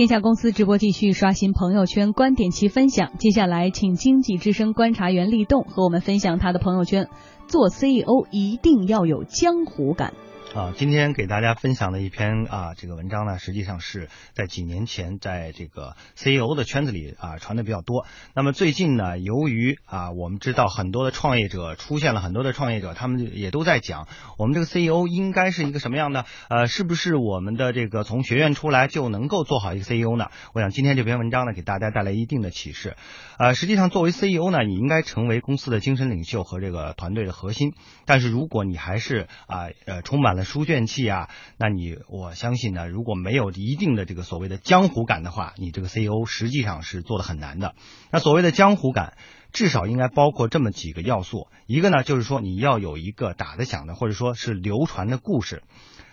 天下公司直播继续刷新朋友圈观点其分享。接下来，请经济之声观察员立栋和我们分享他的朋友圈：做 CEO 一定要有江湖感。啊，今天给大家分享的一篇啊，这个文章呢，实际上是在几年前在这个 CEO 的圈子里啊传的比较多。那么最近呢，由于啊，我们知道很多的创业者出现了很多的创业者，他们也都在讲，我们这个 CEO 应该是一个什么样的？呃，是不是我们的这个从学院出来就能够做好一个 CEO 呢？我想今天这篇文章呢，给大家带来一定的启示。呃，实际上作为 CEO 呢，你应该成为公司的精神领袖和这个团队的核心。但是如果你还是啊呃充满了书卷气啊，那你我相信呢，如果没有一定的这个所谓的江湖感的话，你这个 CEO 实际上是做的很难的。那所谓的江湖感，至少应该包括这么几个要素，一个呢就是说你要有一个打得响的或者说是流传的故事。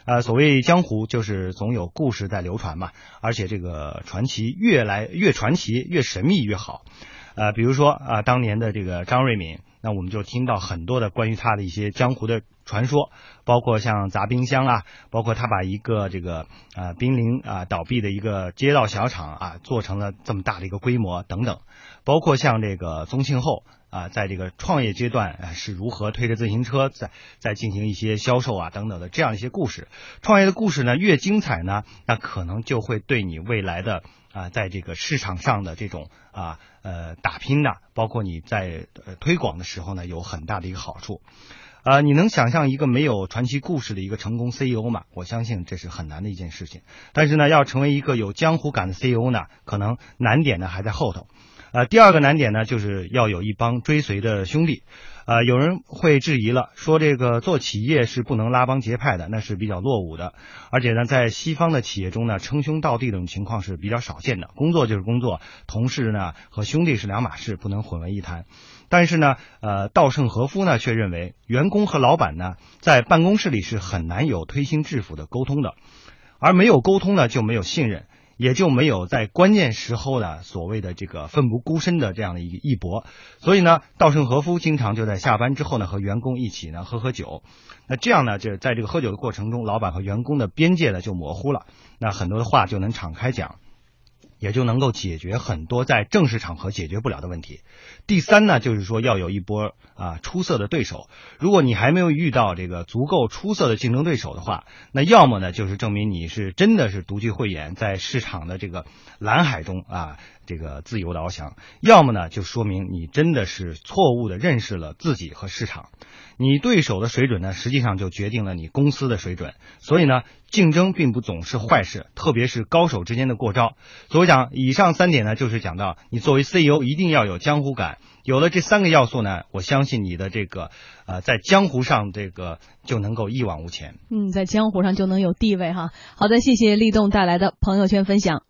呃，所谓江湖就是总有故事在流传嘛，而且这个传奇越来越传奇越神秘越好。呃，比如说啊，当年的这个张瑞敏，那我们就听到很多的关于他的一些江湖的传说，包括像砸冰箱啊，包括他把一个这个啊濒临啊倒闭的一个街道小厂啊做成了这么大的一个规模等等，包括像这个宗庆后啊，在这个创业阶段啊是如何推着自行车在在进行一些销售啊等等的这样一些故事，创业的故事呢越精彩呢，那可能就会对你未来的。啊，在这个市场上的这种啊呃打拼呢，包括你在推广的时候呢，有很大的一个好处。呃，你能想象一个没有传奇故事的一个成功 CEO 吗？我相信这是很难的一件事情。但是呢，要成为一个有江湖感的 CEO 呢，可能难点呢还在后头。呃，第二个难点呢，就是要有一帮追随的兄弟。呃，有人会质疑了，说这个做企业是不能拉帮结派的，那是比较落伍的。而且呢，在西方的企业中呢，称兄道弟这种情况是比较少见的。工作就是工作，同事呢和兄弟是两码事，不能混为一谈。但是呢，呃，稻盛和夫呢却认为，员工和老板呢在办公室里是很难有推心置腹的沟通的，而没有沟通呢就没有信任。也就没有在关键时候呢所谓的这个奋不顾身的这样的一个一搏，所以呢，稻盛和夫经常就在下班之后呢和员工一起呢喝喝酒，那这样呢就在这个喝酒的过程中，老板和员工的边界呢就模糊了，那很多的话就能敞开讲。也就能够解决很多在正式场合解决不了的问题。第三呢，就是说要有一波啊出色的对手。如果你还没有遇到这个足够出色的竞争对手的话，那要么呢就是证明你是真的是独具慧眼，在市场的这个蓝海中啊这个自由的翱翔；要么呢就说明你真的是错误的认识了自己和市场。你对手的水准呢，实际上就决定了你公司的水准。所以呢。竞争并不总是坏事，特别是高手之间的过招。所以讲，以上三点呢，就是讲到你作为 CEO 一定要有江湖感。有了这三个要素呢，我相信你的这个呃，在江湖上这个就能够一往无前。嗯，在江湖上就能有地位哈。好的，谢谢立栋带来的朋友圈分享。